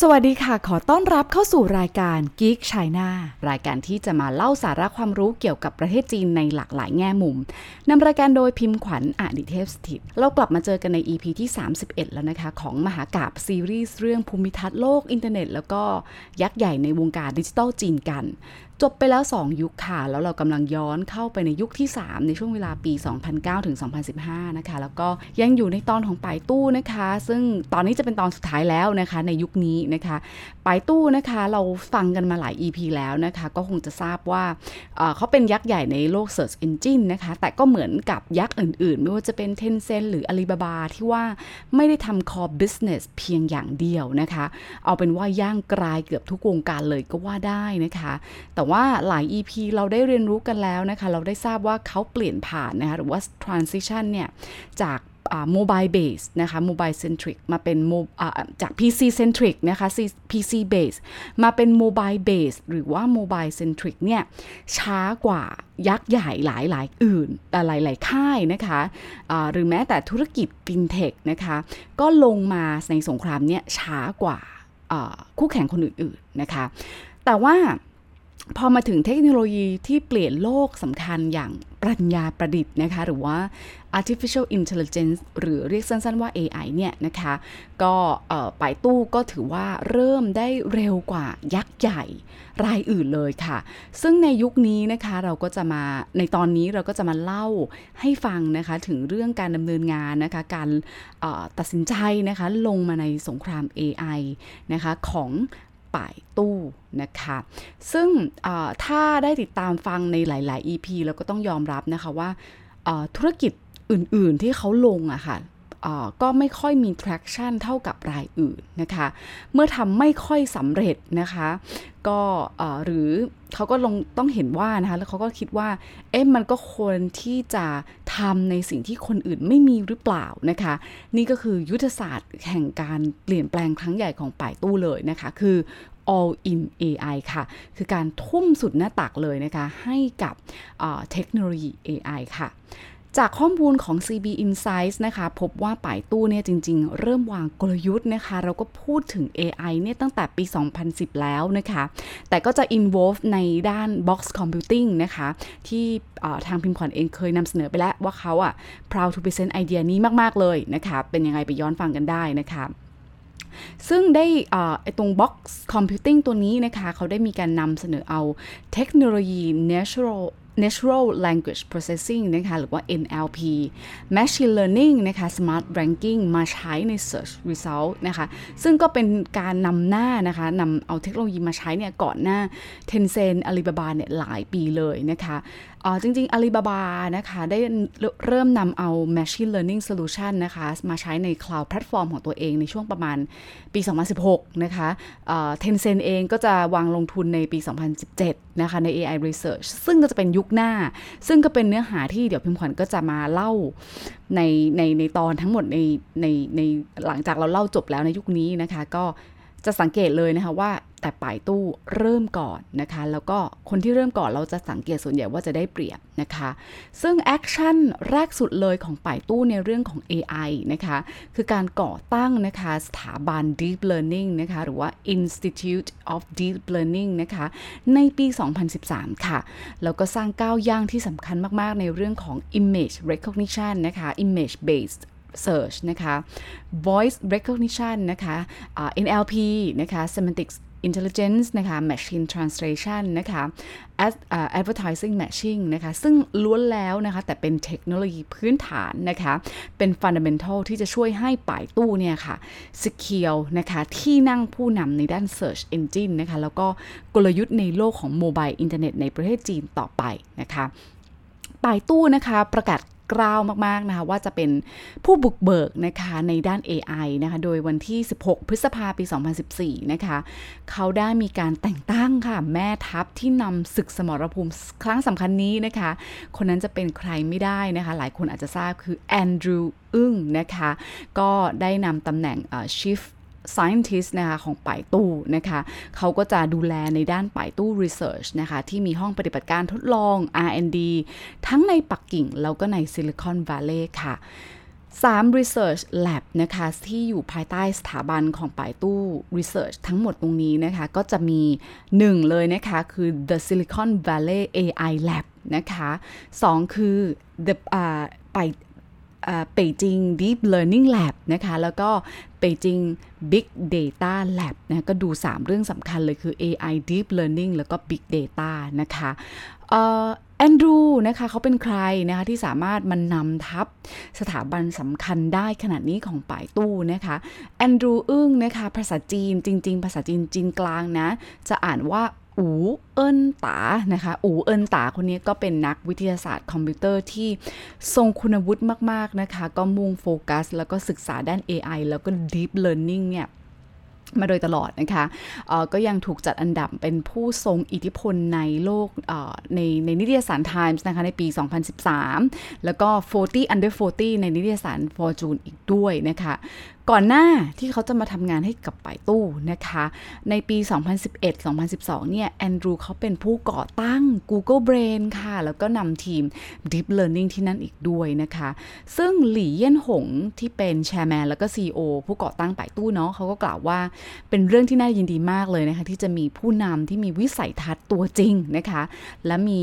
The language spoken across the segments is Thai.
สวัสดีค่ะ ขอต้อนรับเข้าสู่รายการ Geek China รายการที่จะมาเล่าสาระความรู้เกี่ยวกับประเทศจีนในหลากหลายแง่มุมนำรายการโดยพิมพ์ขวัญอดิเทพสถิต เรากลับมาเจอกันใน EP ที่ 31 แล้วนะคะ ของมหากาบซีรีส์เรื่องภูมิทัศน์โลกอินเทอร์เน็ต แล้วก็ยักษ์ใหญ่ในวงการดิจิทัลจีนกัน จบไปแล้ว 2 ยุคค่ะ แล้วเรากำลังย้อนเข้าไปในยุคที่ 3 ในช่วงเวลาปี 2009 ถึง 2015 นะคะ แล้วก็ยังอยู่ในตอนของปายตู้นะคะ ซึ่งตอนนี้จะเป็นตอนสุดท้ายแล้วนะคะ ในยุคนี้นะคะปายตู้นะคะเราฟังกันมาหลาย EP แล้วนะคะ ก็คงจะทราบว่าเเขาเป็นยักษ์ใหญ่ในโลก Search Engine นะคะ แต่ก็เหมือนกับยักษ์อื่นๆ ไม่ว่าจะเป็น Tencent หรือ Alibaba ที่ว่าไม่ได้ทำ core business เพียงอย่างเดียวนะคะ เอาเป็นว่าย่างกลายเกือบทุกวงการเลยก็ว่าได้นะคะ แต่ว่าว่าหลาย EP เราได้เรียนรู้กันแล้วนะคะ เราได้ทราบว่าเขาเปลี่ยนผ่านนะคะหรือว่า transition เนี่ย จากโมบายเบสนะคะโมบายเซนทริกมาเป็นจาก PC centric นะคะ PC base มาเป็นโมบายเบสหรือว่าโมบายเซนทริกเนี่ยช้ากว่ายักษ์ใหญ่หลายหลายอื่นหลายหลายค่ายนะคะะหรือแม้แต่ธุรกิจฟินเทคนะคะก็ลงมาในสงครามเนี่ยช้ากว่าคู่แข่งคนอื่นๆนะคะ แต่ว่า พอมาถึงเทคโนโลยีที่เปลี่ยนโลกสำคัญอย่างปรัญญาประดิษฐ์นะคะ หรือว่า artificial intelligence หรือเรียกสั้น ๆ ว่า AI เนี่ยนะคะ ก็ไปตู้ก็ถือว่าเริ่มได้เร็วกว่ายักษ์ใหญ่รายอื่นเลยค่ะ ซึ่งในยุคนี้นะคะเราก็จะมาในตอนนี้เราก็จะมาเล่าให้ฟังนะคะ ถึงเรื่องการดำเนินงานนะคะ การตัดสินใจนะคะ ลงมาในสงคราม AI นะคะของ ป่ายตู้นะคะ ซึ่งถ้าได้ติดตามฟังในหลาย ๆ EP เราก็ต้องยอมรับนะคะว่าธุรกิจอื่น ๆ ที่เขาลงอะค่ะก็ไม่ค่อยมี traction เท่ากับรายอื่นนะคะ เมื่อทำไม่ค่อยสำเร็จนะคะ ก็หรือเขาก็ลงต้องเห็นว่านะคะ แล้วเขาก็คิดว่า เอ๊ะมันก็ควรที่จะทำในสิ่งที่คนอื่นไม่มีหรือเปล่านะคะ นี่ก็คือยุทธศาสตร์แห่งการเปลี่ยนแปลงครั้งใหญ่ของป่ายตู้เลยนะคะ คือ all in AI ค่ะ คือการทุ่มสุดหน้าตักเลยนะคะ ให้กับเทคโนโลยี AI ค่ะจากข้อมูลของ CB Insights นะคะ พบว่าป่ายตู้เนี่ยจริง ๆ เริ่มวางกลยุทธ์นะคะ เราก็พูดถึง AI เนี่ยตั้งแต่ปี 2010 แล้วนะคะ แต่ก็จะ involve ในด้าน box computing นะคะ ที่ทางพิมพ์ขวัญเองเคยนำเสนอไปแล้วว่าเขาอะ proud to present ไอเดียนี้มาก ๆ เลยนะคะ เป็นยังไงไปย้อนฟังกันได้นะคะ ซึ่งได้ไอตรง box computing ตัวนี้นะคะ เขาได้มีการนำเสนอเอาเทคโนโลยี natural Natural Language Processing นะคะ หรือว่า NLP Machine Learning นะคะ Smart Ranking มาใช้ใน Search Result นะคะ ซึ่งก็เป็นการนำหน้านะคะนำเอาเทคโนโลยีมาใช้เนี่ยก่อนหน้า Tencent Alibaba เนี่ยหลายปีเลยนะคะ จริงๆ Alibaba นะคะ ได้เริ่มนำเอา Machine Learning Solution นะคะ มาใช้ใน Cloud Platform ของตัวเองในช่วงประมาณปี 2016 นะคะ Tencent เองก็จะวางลงทุนในปี 2017 นะคะ ใน AI Research ซึ่งก็จะเป็นยุคหน้า ซึ่งก็เป็นเนื้อหาที่เดี๋ยวพิมพ์ขวัญก็จะมาเล่าในในในตอนทั้งหมดในในในหลังจากเราเล่าจบแล้วในยุคนี้นะคะ ก็จะสังเกตเลยนะคะว่า แต่ป่ายตู้เริ่มก่อนนะคะ แล้วก็คนที่เริ่มก่อนเราจะสังเกตส่วนใหญ่ว่าจะได้เปรียบนะคะ ซึ่ง action แรกสุดเลยของป่ายตู้ในเรื่องของ AI นะคะ คือการก่อตั้งนะคะสถาบัน Deep Learning นะคะ หรือว่า Institute of Deep Learning นะคะ ในปี 2013 ค่ะ แล้วก็สร้างก้าวย่างที่สำคัญมากๆ ในเรื่องของ Image Recognition นะคะ Image Based Search นะคะ Voice Recognition นะคะ NLP นะคะ Semantics Intelligence นะคะ Machine Translation นะคะ Ad, uh, Advertising Matching นะคะ ซึ่งล้วนแล้วนะคะ แต่เป็นเทคโนโลยีพื้นฐานนะคะ เป็น Fundamental ที่จะช่วยให้ป่ายตู้เนี่ยค่ะ Secure นะคะ ที่นั่งผู้นำในด้าน Search Engine นะคะ แล้วก็กลยุทธ์ในโลกของโมบายอินเทอร์เน็ตในประเทศจีนต่อไปนะคะป่ายตู้นะคะประกาศ กล้าวมากๆนะคะว่าจะเป็นผู้บุกเบิกนะคะในด้าน AI นะคะโดยวันที่ 16 พฤษภาปี 2014 นะคะเขาได้มีการแต่งตั้งค่ะ แม่ทัพที่นำศึกสมรภูมิครั้งสำคัญนี้นะคะ คนนั้นจะเป็นใครไม่ได้นะคะ หลายคนอาจจะทราบคือแอนดรูว์อึ้งนะคะ ก็ได้นำตำแหน่ง Chief scientist นะคะของป่ายตู้นะคะเขาก็จะดูแลในด้านป่ายตู้ research นะคะที่มีห้องปฏิบัติการทดลอง R&D ทั้งในปักกิ่งแล้วก็ใน Silicon Valley ค่ะ3 Research Lab นะคะที่อยู่ภายใต้สถาบันของป่ายตู้ Research ทั้งหมดตรงนี้นะคะก็จะมี 1 เลยนะคะคือ The Silicon Valley AI Lab นะคะ2คือ The ป่าย เปจิง Deep Learning Lab นะคะ แล้วก็เปจิง Big Data Lab นะก็ดู 3 เรื่องสำคัญเลยคือ AI Deep Learning แล้วก็ Big Data นะคะแอนดรูนะคะเขาเป็นใครนะคะที่สามารถมันนำทับสถาบันสำคัญได้ขนาดนี้ของป่ายตู้นะคะแอนดรูอึ้งนะคะภาษาจีนจริง ๆ ภาษาจีนจีนกลางนะ จะอ่านว่า อูเอินตานะคะ อูเอินตาคนนี้ก็เป็นนักวิทยาศาสตร์คอมพิวเตอร์ที่ทรงคุณวุฒิมาก ๆ นะคะ ก็มุ่งโฟกัส แล้วก็ศึกษาด้าน AI แล้วก็ Deep Learning เนี่ยมาโดยตลอดนะคะก็ยังถูกจัดอันดับเป็นผู้ทรงอิทธิพลในโลกในในนิตยสาร Times นะคะในปี 2013 แล้วก็ 40 under 40 ในนิตยสาร Fortune อีกด้วยนะคะก่อนหน้าที่เขาจะมาทำงานให้กับป่ายตู้นะคะ ในปี 2011-2012 เนี่ย แอนดรูเขาเป็นผู้ก่อตั้ง Google Brain ค่ะ แล้วก็นำทีม Deep Learning ที่นั่นอีกด้วยนะคะ ซึ่งหลี่เยี่ยนหงที่เป็นแชร์แมนแล้วก็ CEO ผู้ก่อตั้งป่ายตู้เนาะเขาก็กล่าวว่าเป็นเรื่องที่น่ายินดีมากเลยนะคะ ที่จะมีผู้นำที่มีวิสัยทัศน์ตัวจริงนะคะ และมี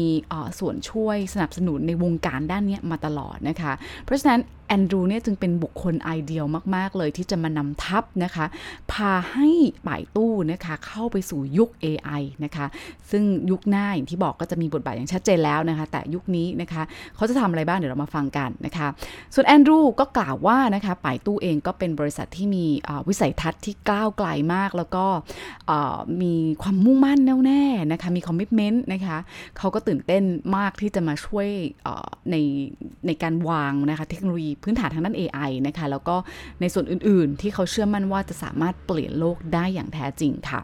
ส่วนช่วยสนับสนุนในวงการด้านนี้มาตลอดนะคะ เพราะฉะนั้น แอนดรูเนี่ยจึงเป็นบุคคลไอเดียลมาก ๆ เลยที่จะมานำทัพนะคะ พาให้ป่ายตู้นะคะเข้าไปสู่ยุค AI นะคะ ซึ่งยุคหน้าอย่างที่บอกก็จะมีบทบาทอย่างชัดเจนแล้วนะคะ แต่ยุคนี้นะคะเขาจะทำอะไรบ้างเดี๋ยวเรามาฟังกันนะคะ ส่วนแอนดรูก็กล่าวว่านะคะป่ายตู้เองก็เป็นบริษัทที่มีวิสัยทัศน์ที่ก้าวไกลมาก แล้วก็มีความมุ่งมั่นแน่วแน่นะคะมีคอมมิชเมนต์นะคะเขาก็ตื่นเต้นมากที่จะมาช่วยในในการวางนะคะเทคโนโลยีพื้นฐานทางด้าน AI นะคะ แล้วก็ในส่วนอื่นๆ ที่เขาเชื่อมั่นว่าจะสามารถเปลี่ยนโลกได้อย่างแท้จริงค่ะ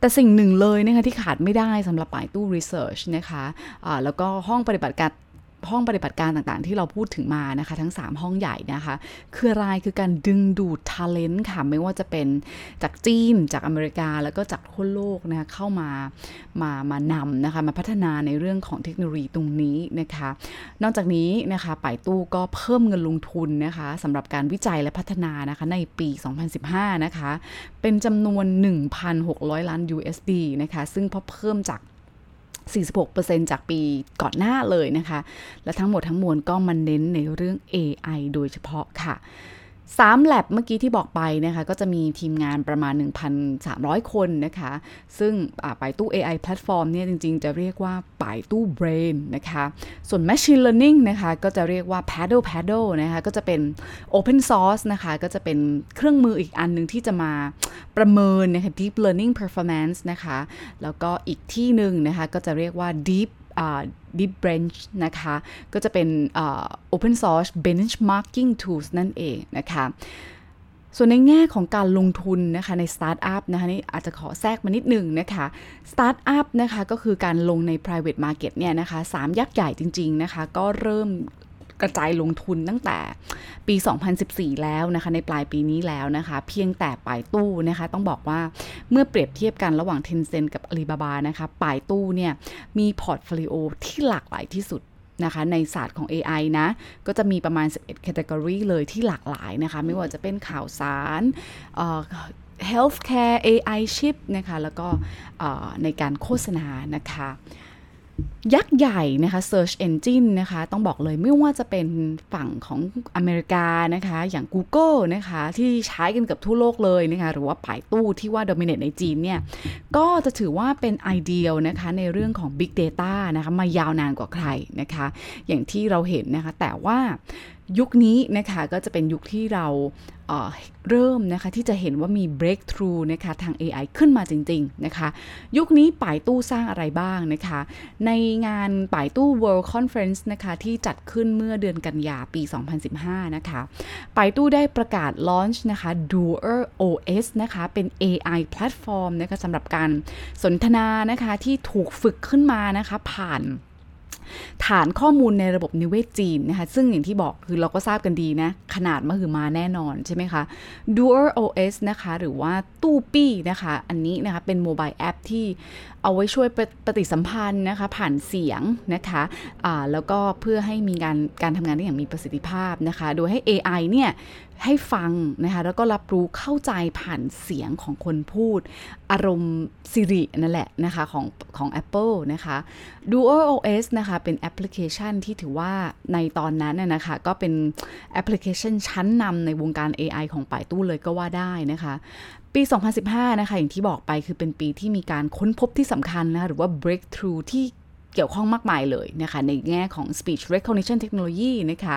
แต่สิ่งหนึ่งเลยนะคะที่ขาดไม่ได้สำหรับป่ายตู้ Research นะคะะแล้วก็ห้องปฏิบัติการ ห้องปฏิบัติการต่างๆ ที่เราพูดถึงมานะคะ ทั้ง 3 ห้องใหญ่นะคะ คืออะไรคือการดึงดูดท a l e n t ค่ะ ไม่ว่าจะเป็นจากจีน จากอเมริกา แล้วก็จากทั่วโลกนะคะเข้ามามามานำนะคะ มาพัฒนาในเรื่องของเทคโนโลยีตรงนี้นะคะ นอกจากนี้นะคะป่ายตู้ก็เพิ่มเงินลงทุนนะคะสำหรับการวิจัยและพัฒนานะคะในปี 2015 นะคะ เป็นจำนวน 1,600 ล้าน USD นะคะ ซึ่งพอเพิ่มจาก 46%จากปีก่อนหน้าเลยนะคะ และทั้งหมดทั้งมวลก็มันเน้นในเรื่อง AI โดยเฉพาะค่ะ 3แลบเมื่อกี้ที่บอกไปนะคะก็จะมีทีมงานประมาณ 1,300 คนนะคะ ซึ่งป่ายตู้ AI แพลตฟอร์มเนี่ยจริงๆ จะเรียกว่าป่ายตู้ Brain นะคะ ส่วน Machine Learning นะคะก็จะเรียกว่า Paddle Paddle นะคะก็จะเป็น Open Source นะคะก็จะเป็นเครื่องมืออีกอันหนึ่งที่จะมาประเมินนะคะ Deep Learning Performance นะคะ แล้วก็อีกที่หนึ่งนะคะก็จะเรียกว่า Deep Deepbench นะคะ ก็จะเป็น Open Source Benchmarking Tools นั่นเองนะคะ ส่วนในแง่ของการลงทุนนะคะในสตาร์ทอัพนะคะนี่อาจจะขอแทรกมานิดหนึ่งนะคะสตาร์ทอัพนะคะก็คือการลงใน private market เนี่ยนะคะสามยักษ์ใหญ่จริง ๆ นะคะ ก็เริ่ม กระจายลงทุนตั้งแต่ปี 2014 แล้วนะคะในปลายปีนี้แล้วนะคะ เพียงแต่ป่ายตู้นะคะ ต้องบอกว่าเมื่อเปรียบเทียบกันระหว่าง Tencent กับ Alibaba นะคะป่ายตู้เนี่ยมี portfolio ที่หลากหลายที่สุดนะคะในศาสตร์ของ AI นะ ก็จะมีประมาณ 11 category เลยที่หลากหลายนะคะ ไม่ว่าจะเป็นข่าวสาร healthcare AI chip นะคะ แล้วก็ในการโฆษณานะคะ ยักษ์ใหญ่นะคะ Search Engine นะคะ ต้องบอกเลยไม่ว่าจะเป็นฝั่งของอเมริกานะคะ อย่าง Google นะคะ ที่ใช้กันกับทั่วโลกเลยนะคะ หรือว่าป่ายตู้ที่ว่า dominate ในจีนเนี่ย ก็จะถือว่าเป็นไอเดียนะคะ ในเรื่องของ Big Data นะคะ มายาวนานกว่าใครนะคะ อย่างที่เราเห็นนะคะ แต่ว่า ยุคนี้นะคะก็จะเป็นยุคที่เราเเริ่มนะคะที่จะเห็นว่ามี breakthrough นะคะทาง AI ขึ้นมาจริงๆนะคะยุคนี้ป่ายตู้สร้างอะไรบ้างนะคะในงานป่ายตู้ World Conference นะคะที่จัดขึ้นเมื่อเดือนกันยาปี 2015 นะคะป่ายตู้ได้ประกาศ launch นะคะ Duer OS นะคะเป็น AI platform นะคะสำหรับการสนทนานะคะที่ถูกฝึกขึ้นมานะคะผ่าน ฐานข้อมูลในระบบนิเวศจีนนะคะ ซึ่งอย่างที่บอกคือเราก็ทราบกันดีนะ ขนาดมหึมาแน่นอนใช่ไหมคะ Duer OS นะคะ หรือว่าตู้ปี้นะคะ อันนี้นะคะ เป็นโมบายแอปที่เอาไว้ช่วยปฏิสัมพันธ์นะคะ ผ่านเสียงนะคะะแล้วก็เพื่อให้มีการการทำงานได้อย่างมีประสิทธิภาพนะคะ โดยให้ AI เนี่ย ให้ฟังนะคะแล้วก็รับรู้เข้าใจผ่านเสียงของคนพูด อารมณ์สิรินั่นแหละนะคะของของ Apple นะคะ Duo OS นะคะเป็นแอปพลิเคชันที่ถือว่าในตอนนั้นนะคะก็เป็นแอปพลิเคชันชั้นนำในวงการ AI ของป่ายตู้เลยก็ว่าได้นะคะปี 2015 นะคะ อย่างที่บอกไปคือเป็นปีที่มีการค้นพบที่สำคัญนะคะหรือว่า breakthrough ที่ เกี่ยวข้องมากมายเลยนะคะในแง่ของ speech recognition technology นะคะ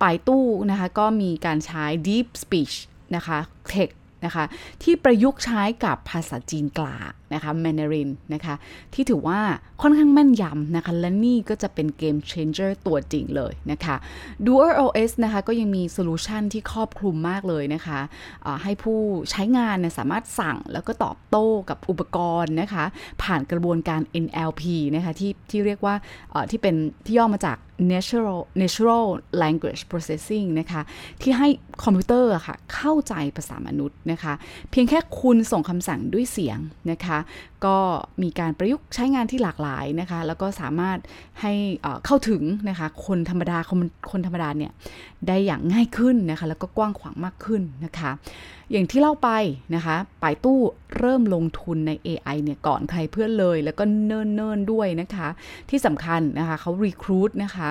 ป่ายตู้นะคะก็มีการใช้ deep speech นะคะ tech นะคะที่ประยุกต์ใช้กับภาษาจีนกลางนะคะแมนดารินนะคะที่ถือว่าค่อนข้างแม่นยำนะคะ และนี่ก็จะเป็น game changer ตัวจริงเลยนะคะ DuerOS นะคะก็ยังมี solution ที่ครอบคลุมมากเลยนะคะให้ผู้ใช้งานสามารถสั่งแล้วก็ตอบโต้กับอุปกรณ์นะคะ ผ่านกระบวนการ NLP นะคะที่ที่เรียกว่าที่เป็นที่ย่อมาจาก natural natural language processing นะคะ ที่ให้คอมพิวเตอร์ค่ะเข้าใจภาษามนุษย์นะคะ เพียงแค่คุณส่งคำสั่งด้วยเสียงนะคะนะคะก็มีการประยุกต์ใช้งานที่หลากหลายนะคะ แล้วก็สามารถให้เข้าถึงนะคะคนธรรมดาคนคนธรรมดาเนี่ยได้อย่างง่ายขึ้นนะคะ แล้วก็กว้างขวางมากขึ้นนะคะ อย่างที่เล่าไปนะคะปายตู้เริ่มลงทุนใน AI เนี่ยก่อนใครเพื่อนเลย แล้วก็เนอื่นๆด้วยนะคะ ที่สำคัญนะคะเขา recruit นะคะ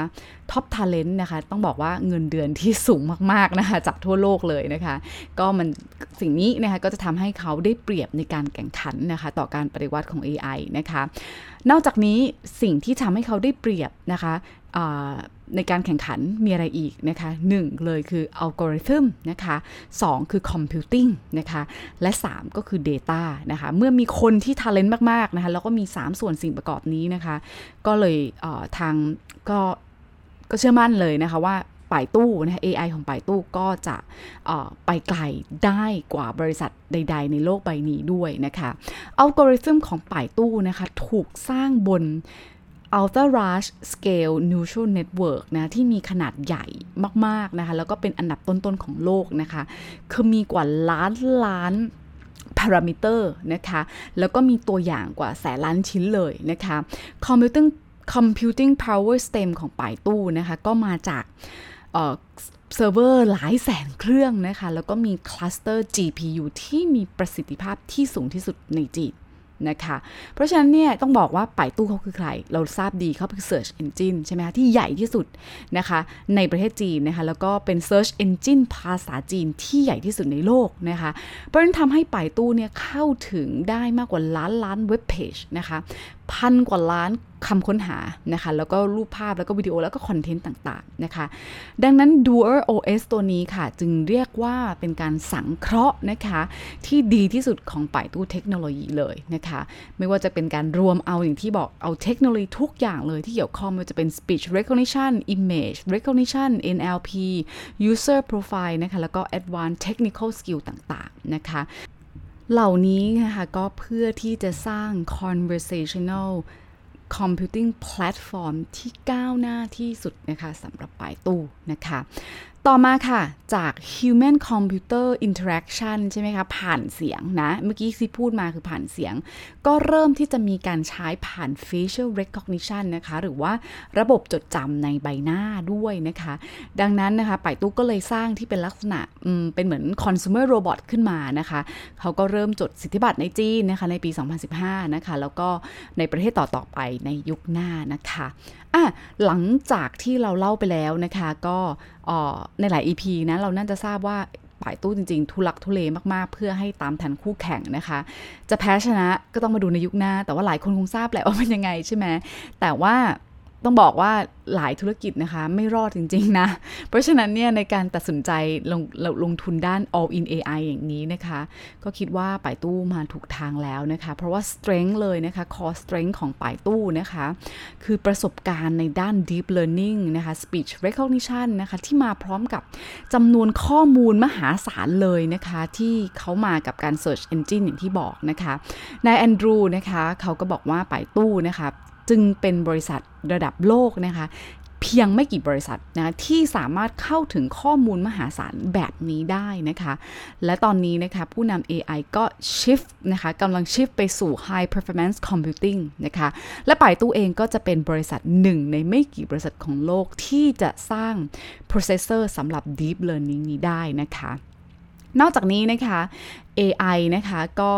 top talent นะคะ ต้องบอกว่าเงินเดือนที่สูงมากๆนะคะจากทั่วโลกเลยนะคะ ก็มันสิ่งนี้นะคะก็จะทำให้เขาได้เปรียบในการแข่งขันนะคะ ต่อการปฏิวัติของ AI นะคะ นอกจากนี้สิ่งที่ทำให้เขาได้เปรียบนะคะในการแข่งขันมีอะไรอีกนะคะหนึ่งเลยคืออัลกอริทึมนะคะสองคือ computing นะคะและ 3 ก็คือ Data นะคะเมื่อมีคนที่ท ALENT มาก ๆ นะคะแล้วก็มี 3 ส่วนสิ่งประกอบนี้นะคะ ก็เลยทางก็ก็เชื่อมั่นเลยนะคะว่า ป่ายตู้นะ AI ของป่ายตู้ก็จะไปไกลได้กว่าบริษัทใด ๆ ในโลกใบนี้ด้วยนะคะอัลกอริทึมของป่ายตู้นะคะถูกสร้างบน Ultra Large Scale Neural Network นะที่มีขนาดใหญ่มากๆนะคะแล้วก็เป็นอันดับต้น ๆ ของโลกนะคะคือมีกว่าล้านล้านพารามิเตอร์นะคะแล้วก็มีตัวอย่างกว่าแสนล้านชิ้นเลยนะคะ Computing Computing Power System ของป่ายตู้นะคะก็มาจาก เซิร์ฟเวอร์หลายแสนเครื่องนะคะ แล้วก็มี cluster GPU ที่มีประสิทธิภาพที่สูงที่สุดในจีนนะคะ เพราะฉะนั้นเนี่ยต้องบอกว่าป่ายตู้เขาคือใคร เราทราบดีเขาเป็น Search Engine ใช่ไหมคะที่ใหญ่ที่สุดนะคะ ในประเทศจีนนะคะ แล้วก็เป็น Search Engine ภาษาจีนที่ใหญ่ที่สุดในโลกนะคะ เพราะฉะนั้นทำให้ป่ายตู้เนี่ยเข้าถึงได้มากกว่าล้านล้านเว็บเพจนะคะ พันกว่าล้าน คำค้นหานะคะ แล้วก็รูปภาพแล้วก็วิดีโอแล้วก็คอนเทนต์ต่างๆนะคะ ดังนั้น Duer OS ตัวนี้ค่ะจึงเรียกว่าเป็นการสังเคราะห์นะคะ ที่ดีที่สุดของป่ายตู้เทคโนโลยีเลยนะคะ ไม่ว่าจะเป็นการรวมเอาอย่างที่บอกเอาเทคโนโลยีทุกอย่างเลยที่เกี่ยวข้องไม่ว่าจะเป็น speech recognition image recognition NLP user profile นะคะ แล้วก็ advanced technical skill ต่างๆนะคะ เหล่านี้นะคะก็เพื่อที่จะสร้าง conversational computing platform ที่ก้าวหน้าที่สุดนะคะสำหรับปลายตู้นะคะ ต่อมาค่ะ จาก human computer interaction ใช่ไหมคะ ผ่านเสียงนะ เมื่อกี้ที่พูดมาคือผ่านเสียง ก็เริ่มที่จะมีการใช้ผ่าน facial recognition นะคะ หรือว่าระบบจดจำในใบหน้าด้วยนะคะ ดังนั้นนะคะป่ายตู้ก็เลยสร้างที่เป็นลักษณะเป็นเหมือน consumer robot ขึ้นมานะคะ เขาก็เริ่มจดสิทธิบัตรในจีนนะคะ ในปี 2015 นะคะ แล้วก็ในประเทศต่อๆไปในยุคหน้านะคะอะหลังจากที่เราเล่าไปแล้วนะคะก็ ในหลาย EP นะเราน่าจะทราบว่าป่ายตู้จริง ๆ ทุลักทุเลมากๆ เพื่อให้ตามทันคู่แข่งนะคะ จะแพ้ชนะก็ต้องมาดูในยุคหน้า แต่ว่าหลายคนคงทราบแหละว่ามันยังไงใช่ไหมแต่ว่า ต้องบอกว่าหลายธุรกิจนะคะ ไม่รอดจริง ๆ นะ เพราะฉะนั้นเนี่ยในการตัดสินใจลงลงทุนด้าน all in AI อย่างนี้นะคะ ก็คิดว่าป่ายตู้มาถูกทางแล้วนะคะ เพราะว่า strength เลยนะคะ core strength ของป่ายตู้นะคะ คือประสบการณ์ในด้าน deep learning นะคะ speech recognition นะคะที่มาพร้อมกับจำนวนข้อมูลมหาศาลเลยนะคะ ที่เขามากับการ search engine อย่างที่บอกนะคะนายแอนดรูนะคะเขาก็บอกว่าป่ายตู้นะคะ จึงเป็นบริษัทระดับโลกนะคะเพียงไม่กี่บริษัทนะที่สามารถเข้าถึงข้อมูลมหาศาลแบบนี้ได้นะคะ และตอนนี้นะคะผู้นำ AI ก็ shift นะคะกำลัง shift ไปสู่ high performance computing นะคะ และป่ายตู้เองก็จะเป็นบริษัทหนึ่งในไม่กี่บริษัทของโลกที่จะสร้าง processor สำหรับ deep learning นี้ได้นะคะ นอกจากนี้นะคะ AI นะคะก็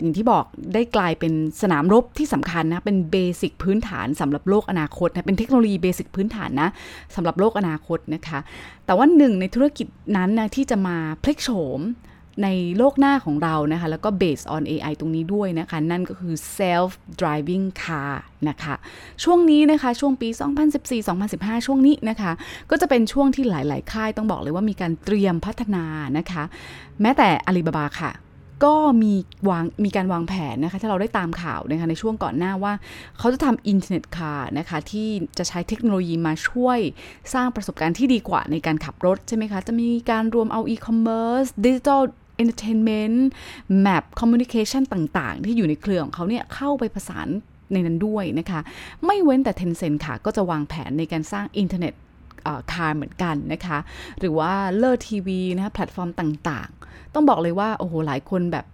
อย่างที่บอกได้กลายเป็นสนามรบที่สำคัญนะ เป็นเบสิกพื้นฐานสำหรับโลกอนาคตนะ เป็นเทคโนโลยีเบสิกพื้นฐานนะสำหรับโลกอนาคตนะคะ แต่ว่าหนึ่งในธุรกิจนั้นนะที่จะมาพลิกโฉม ในโลกหน้าของเรานะคะ แล้วก็ based on AI ตรงนี้ด้วยนะคะ นั่นก็คือ self driving car นะคะ ช่วงนี้นะคะ ช่วงปี 2014-2015 ช่วงนี้นะคะ ก็จะเป็นช่วงที่หลาย ๆ ค่ายต้องบอกเลยว่ามีการเตรียมพัฒนานะคะ แม้แต่อาลีบาบาค่ะก็มีวางมีการวางแผนนะคะถ้าเราได้ตามข่าวนะคะในช่วงก่อนหน้าว่า เขาจะทำ internet car นะคะที่จะใช้เทคโนโลยีมาช่วยสร้างประสบการณ์ที่ดีกว่าในการขับรถใช่ไหมคะ จะมีการรวมเอาอีคอมเมิร์ซดิจิทัล entertainment map communication ต่างๆ ที่อยู่ในเครือของเขาเนี่ยเข้าไปผสานในนั้นด้วยนะคะ ไม่เว้นแต่ Tencent ค่ะ ก็จะวางแผนในการสร้างอินเทอร์เน็ต car เหมือนกันนะคะ หรือว่า LeTV นะคะแพลตฟอร์มต่างๆ ต้องบอกเลยว่า โอ้โห หลายคนแบบ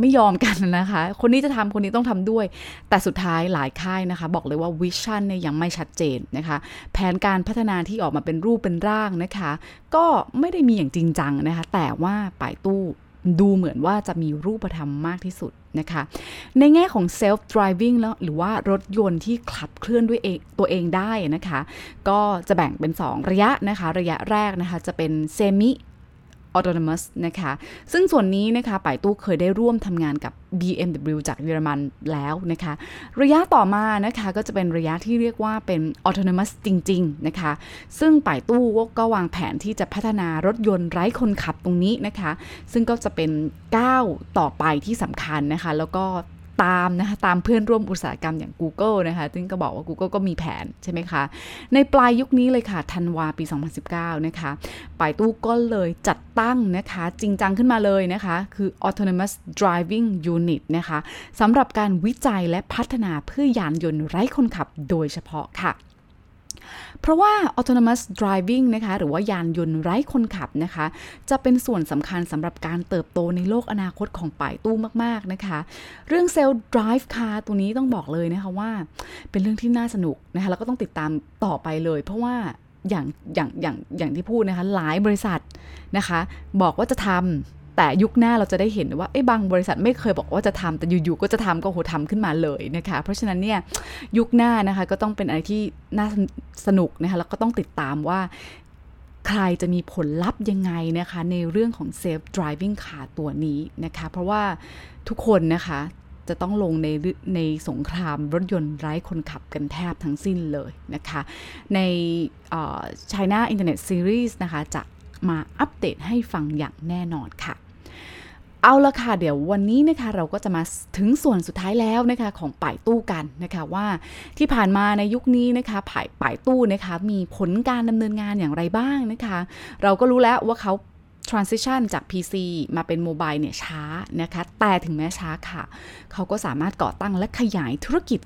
ไม่ยอมกันนะคะ คนนี้จะทำคนนี้ต้องทำด้วย แต่สุดท้ายหลายค่ายนะคะ บอกเลยว่า vision เนี่ยยังไม่ชัดเจนนะคะ แผนการพัฒนาที่ออกมาเป็นรูปเป็นร่างนะคะ ก็ไม่ได้มีอย่างจริงจังนะคะ แต่ว่า Baiduดูเหมือนว่าจะมีรูปธรรมมากที่สุดนะคะ ในแง่ของ self driving แล้วหรือว่ารถยนต์ที่ขับเคลื่อนด้วยเองตัวเองได้นะคะ ก็จะแบ่งเป็น 2 ระยะนะคะ ระยะแรกนะคะจะเป็น semi autonomous นะคะ ซึ่งส่วนนี้นะคะป่ายตู้เคยได้ร่วมทำงานกับ BMW จากเยอรมันแล้วนะคะ ระยะต่อมานะคะก็จะเป็นระยะที่เรียกว่าเป็น autonomous จริง ๆ นะคะ ซึ่งป่ายตู้ก็วางแผนที่จะพัฒนารถยนต์ไร้คนขับตรงนี้นะคะ ซึ่งก็จะเป็นก้าวต่อไปที่สำคัญนะคะ แล้วก็ ตามนะคะตามเพื่อนร่วมอุตสาหกรรมอย่าง Google นะคะซึ่งก็บอกว่า Google ก็มีแผนใช่ไหมคะ ในปลายยุคนี้เลยค่ะธันวาปี 2019 นะคะปายตู้ก็เลยจัดตั้งนะคะ จริงจังขึ้นมาเลยนะคะ คือ autonomous driving unit นะคะสำหรับการวิจัยและพัฒนาเพื่อยานยนต์ไร้คนขับโดยเฉพาะค่ะ เพราะว่า autonomous driving นะคะหรือว่ายานยนต์ไร้คนขับนะคะ จะเป็นส่วนสำคัญสำหรับการเติบโตในโลกอนาคตของป่ายตู้มาก ๆ นะคะ เรื่อง self drive car ตัวนี้ต้องบอกเลยนะคะว่า เป็นเรื่องที่น่าสนุกนะคะแล้วก็ต้องติดตามต่อไปเลย เพราะว่าอย่างอย่างอย่างอย่างที่พูดนะคะหลายบริษัทนะคะ บอกว่าจะทำ แต่ยุคหน้าเราจะได้เห็นว่าไอ้บางบริษัทไม่เคยบอกว่าจะทำแต่อยู่ๆก็จะทำก็โหทำขึ้นมาเลยนะคะ เพราะฉะนั้นเนี่ยยุคหน้านะคะก็ต้องเป็นอะไรที่น่าสนุกนะคะแล้วก็ต้องติดตามว่าใครจะมีผลลัพธ์ยังไงนะคะในเรื่องของ self driving car ตัวนี้นะคะ เพราะว่าทุกคนนะคะจะต้องลงในในสงครามรถยนต์ไร้คนขับกันแทบทั้งสิ้นเลยนะคะ ใน China Internet Series นะคะ จะมาอัปเดตให้ฟังอย่างแน่นอนค่ะ เอาละค่ะ เดี๋ยววันนี้นะคะเราก็จะมาถึงส่วนสุดท้ายแล้วนะคะของป่ายตู้กันนะคะว่าที่ผ่านมาในยุคนี้นะคะป่ายป่ายตู้นะคะมีผลการดำเนินงานอย่างไรบ้างนะคะ เราก็รู้แล้วว่าเขา transition จาก PC มาเป็นโมบายเนี่ยช้านะคะ แต่ถึงแม้ช้าค่ะ เขาก็สามารถก่อตั้งและขยายธุรกิจ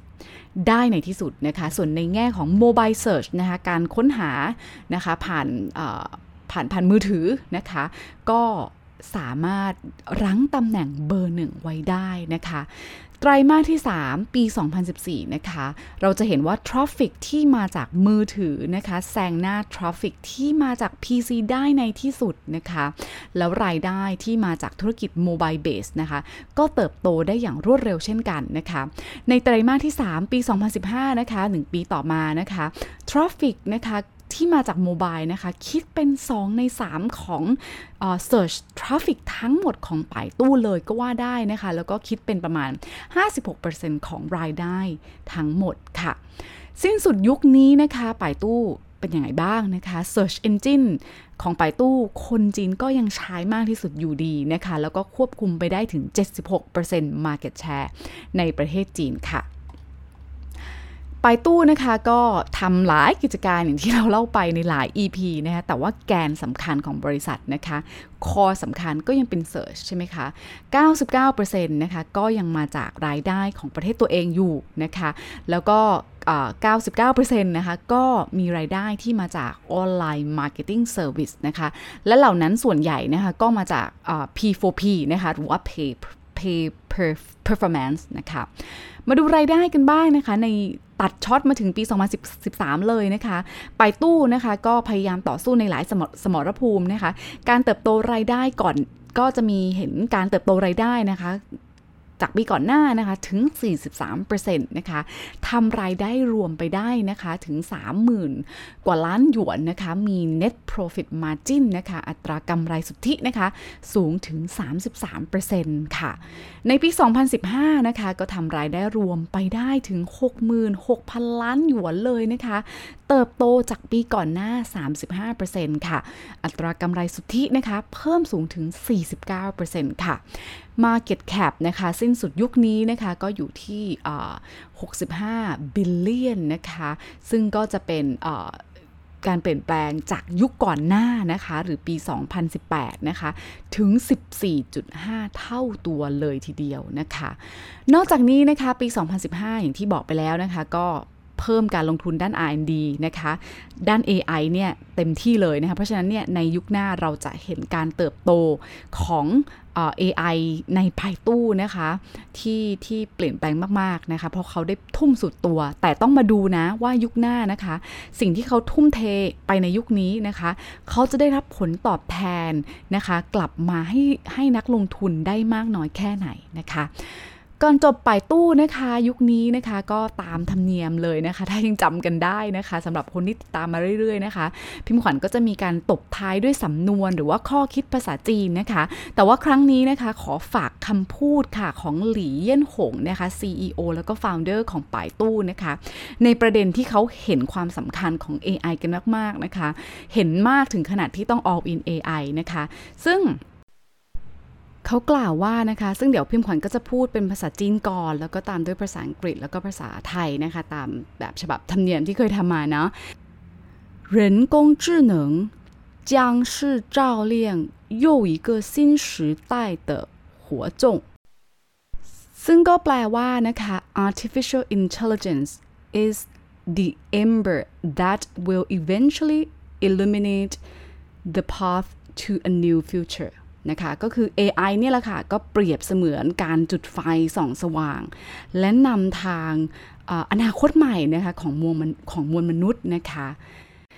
ได้ในที่สุดนะคะ ส่วนในแง่ของ mobile search นะคะการค้นหานะคะผ่านผ่านผ่านมือถือนะคะ ก็ สามารถรั้งตำแหน่งเบอร์หนึ่งไว้ได้นะคะ ไตรมาสที่ 3 ปี 2014 นะคะ เราจะเห็นว่า traffic ที่มาจากมือถือนะคะแซงหน้าทราฟฟิกที่มาจาก PC ได้ในที่สุดนะคะ แล้วรายได้ที่มาจากธุรกิจ mobile base นะคะ ก็เติบโตได้อย่างรวดเร็วเช่นกันนะคะ ในไตรมาสที่ 3 ปี 2015 นะคะ 1 ปีต่อมานะคะ traffic นะคะ ที่มาจากโมบายนะคะ คิดเป็น 2 ใน 3 ของ search traffic ทั้งหมดของป่ายตู้เลยก็ว่าได้นะคะ แล้วก็คิดเป็นประมาณ 56%ของรายได้ทั้งหมดค่ะ สิ้นสุดยุคนี้นะคะป่ายตู้เป็นยังไงบ้างนะคะ Search Engine ของป่ายตู้คนจีนก็ยังใช้มากที่สุดอยู่ดีนะคะ แล้วก็ควบคุมไปได้ถึง 76% Market Share ในประเทศจีนค่ะายตู้นะคะก็ทำหลายกิจการอย่างที่เราเล่าไปในหลาย EP นะคะแต่ว่าแกนสำคัญของบริษัทนะคะ core สำคัญก็ยังเป็น Search ใช่ไหมคะ 99%นะคะก็ยังมาจากรายได้ของประเทศตัวเองอยู่นะคะ แล้วก็ 99%นะคะก็มีรายได้ที่มาจาก online marketing service นะคะ และเหล่านั้นส่วนใหญ่นะคะก็มาจาก P4P นะคะหรือว่า Pay Pay per Performance นะคะมาดูรายได้กันบ้างนะคะ ในตัดช็อตมาถึงปี 2013 เลยนะคะ ไปตู้นะคะก็พยายามต่อสู้ในหลายสมสมรภูมินะคะ การเติบโตรายได้ก่อนก็จะมีเห็นการเติบโตรายได้นะคะ จากปีก่อนหน้านะคะถึง 43%นะคะทำรายได้รวมไปได้นะคะถึง 30,000 กว่าล้านหยวนนะคะมี net profit margin นะคะอัตรากำไรสุทธินะคะสูงถึง 33%ค่ะ ในปี 2015 นะคะก็ทำรายได้รวมไปได้ถึง 66,000 ล้านหยวนเลยนะคะ เติบโตจากปีก่อนหน้า 35%ค่ะ อัตรากำไรสุทธินะคะ เพิ่มสูงถึง 49%ค่ะ Market Cap นะคะ สิ้นสุดยุคนี้นะคะก็อยู่ที่ 65 บิลเลียนนะคะ ซึ่งก็จะเป็นการเปลี่ยนแปลงจากยุคก่อนหน้านะคะ หรือปี 2018 นะคะ ถึง 14.5 เท่าตัวเลยทีเดียวนะคะ นอกจากนี้นะคะ ปี 2015 อย่างที่บอกไปแล้วนะคะ ก็ เพิ่มการลงทุนด้าน R&D นะคะ ด้าน AI เนี่ยเต็มที่เลยนะคะ เพราะฉะนั้นเนี่ยในยุคหน้าเราจะเห็นการเติบโตของ AI ในภายตู้นะคะที่ที่เปลี่ยนแปลงมากๆนะคะเพราะเขาได้ทุ่มสุดตัว แต่ต้องมาดูนะว่ายุคหน้านะคะ สิ่งที่เขาทุ่มเทไปในยุคนี้นะคะ เขาจะได้รับผลตอบแทนนะคะ กลับมาให้ให้นักลงทุนได้มากน้อยแค่ไหนนะคะ ก่อนจบปลายตู้นะคะยุคนี้นะคะก็ตามธรรมเนียมเลยนะคะ ถ้ายังจำกันได้นะคะสำหรับคนที่ติดตามมาเรื่อยๆนะคะ พิมพ์ขวัญก็จะมีการตบท้ายด้วยสำนวนหรือว่าข้อคิดภาษาจีนนะคะ แต่ว่าครั้งนี้นะคะขอฝากคำพูดค่ะของหลี่เยี่ยนหงนะคะ CEO แล้วก็ Founder ของปายตู้นะคะ ในประเด็นที่เขาเห็นความสำคัญของ AI กันมากๆนะคะ เห็นมากถึงขนาดที่ต้อง all in AI นะคะ ซึ่ง เขากล่าวว่านะคะ ซึ่งเดี๋ยวพิมพ์ขวัญก็จะพูดเป็นภาษาจีนก่อน แล้วก็ตามด้วยภาษาอังกฤษแล้วก็ภาษาไทยนะคะ ตามแบบฉบับธรรมเนียมที่เคยทำมาเนาะ人工智能将是照亮又一个新时代的火种ซึ่งก็แปลว่านะคะ artificial intelligence is the ember that will eventually illuminate the path to a new future นะคะก็คือ AI เนี่ยแหละค่ะก็เปรียบเสมือนการจุดไฟส่องสว่าง และนำทางอนาคตใหม่นะคะของมวลของมวลมนุษย์นะคะ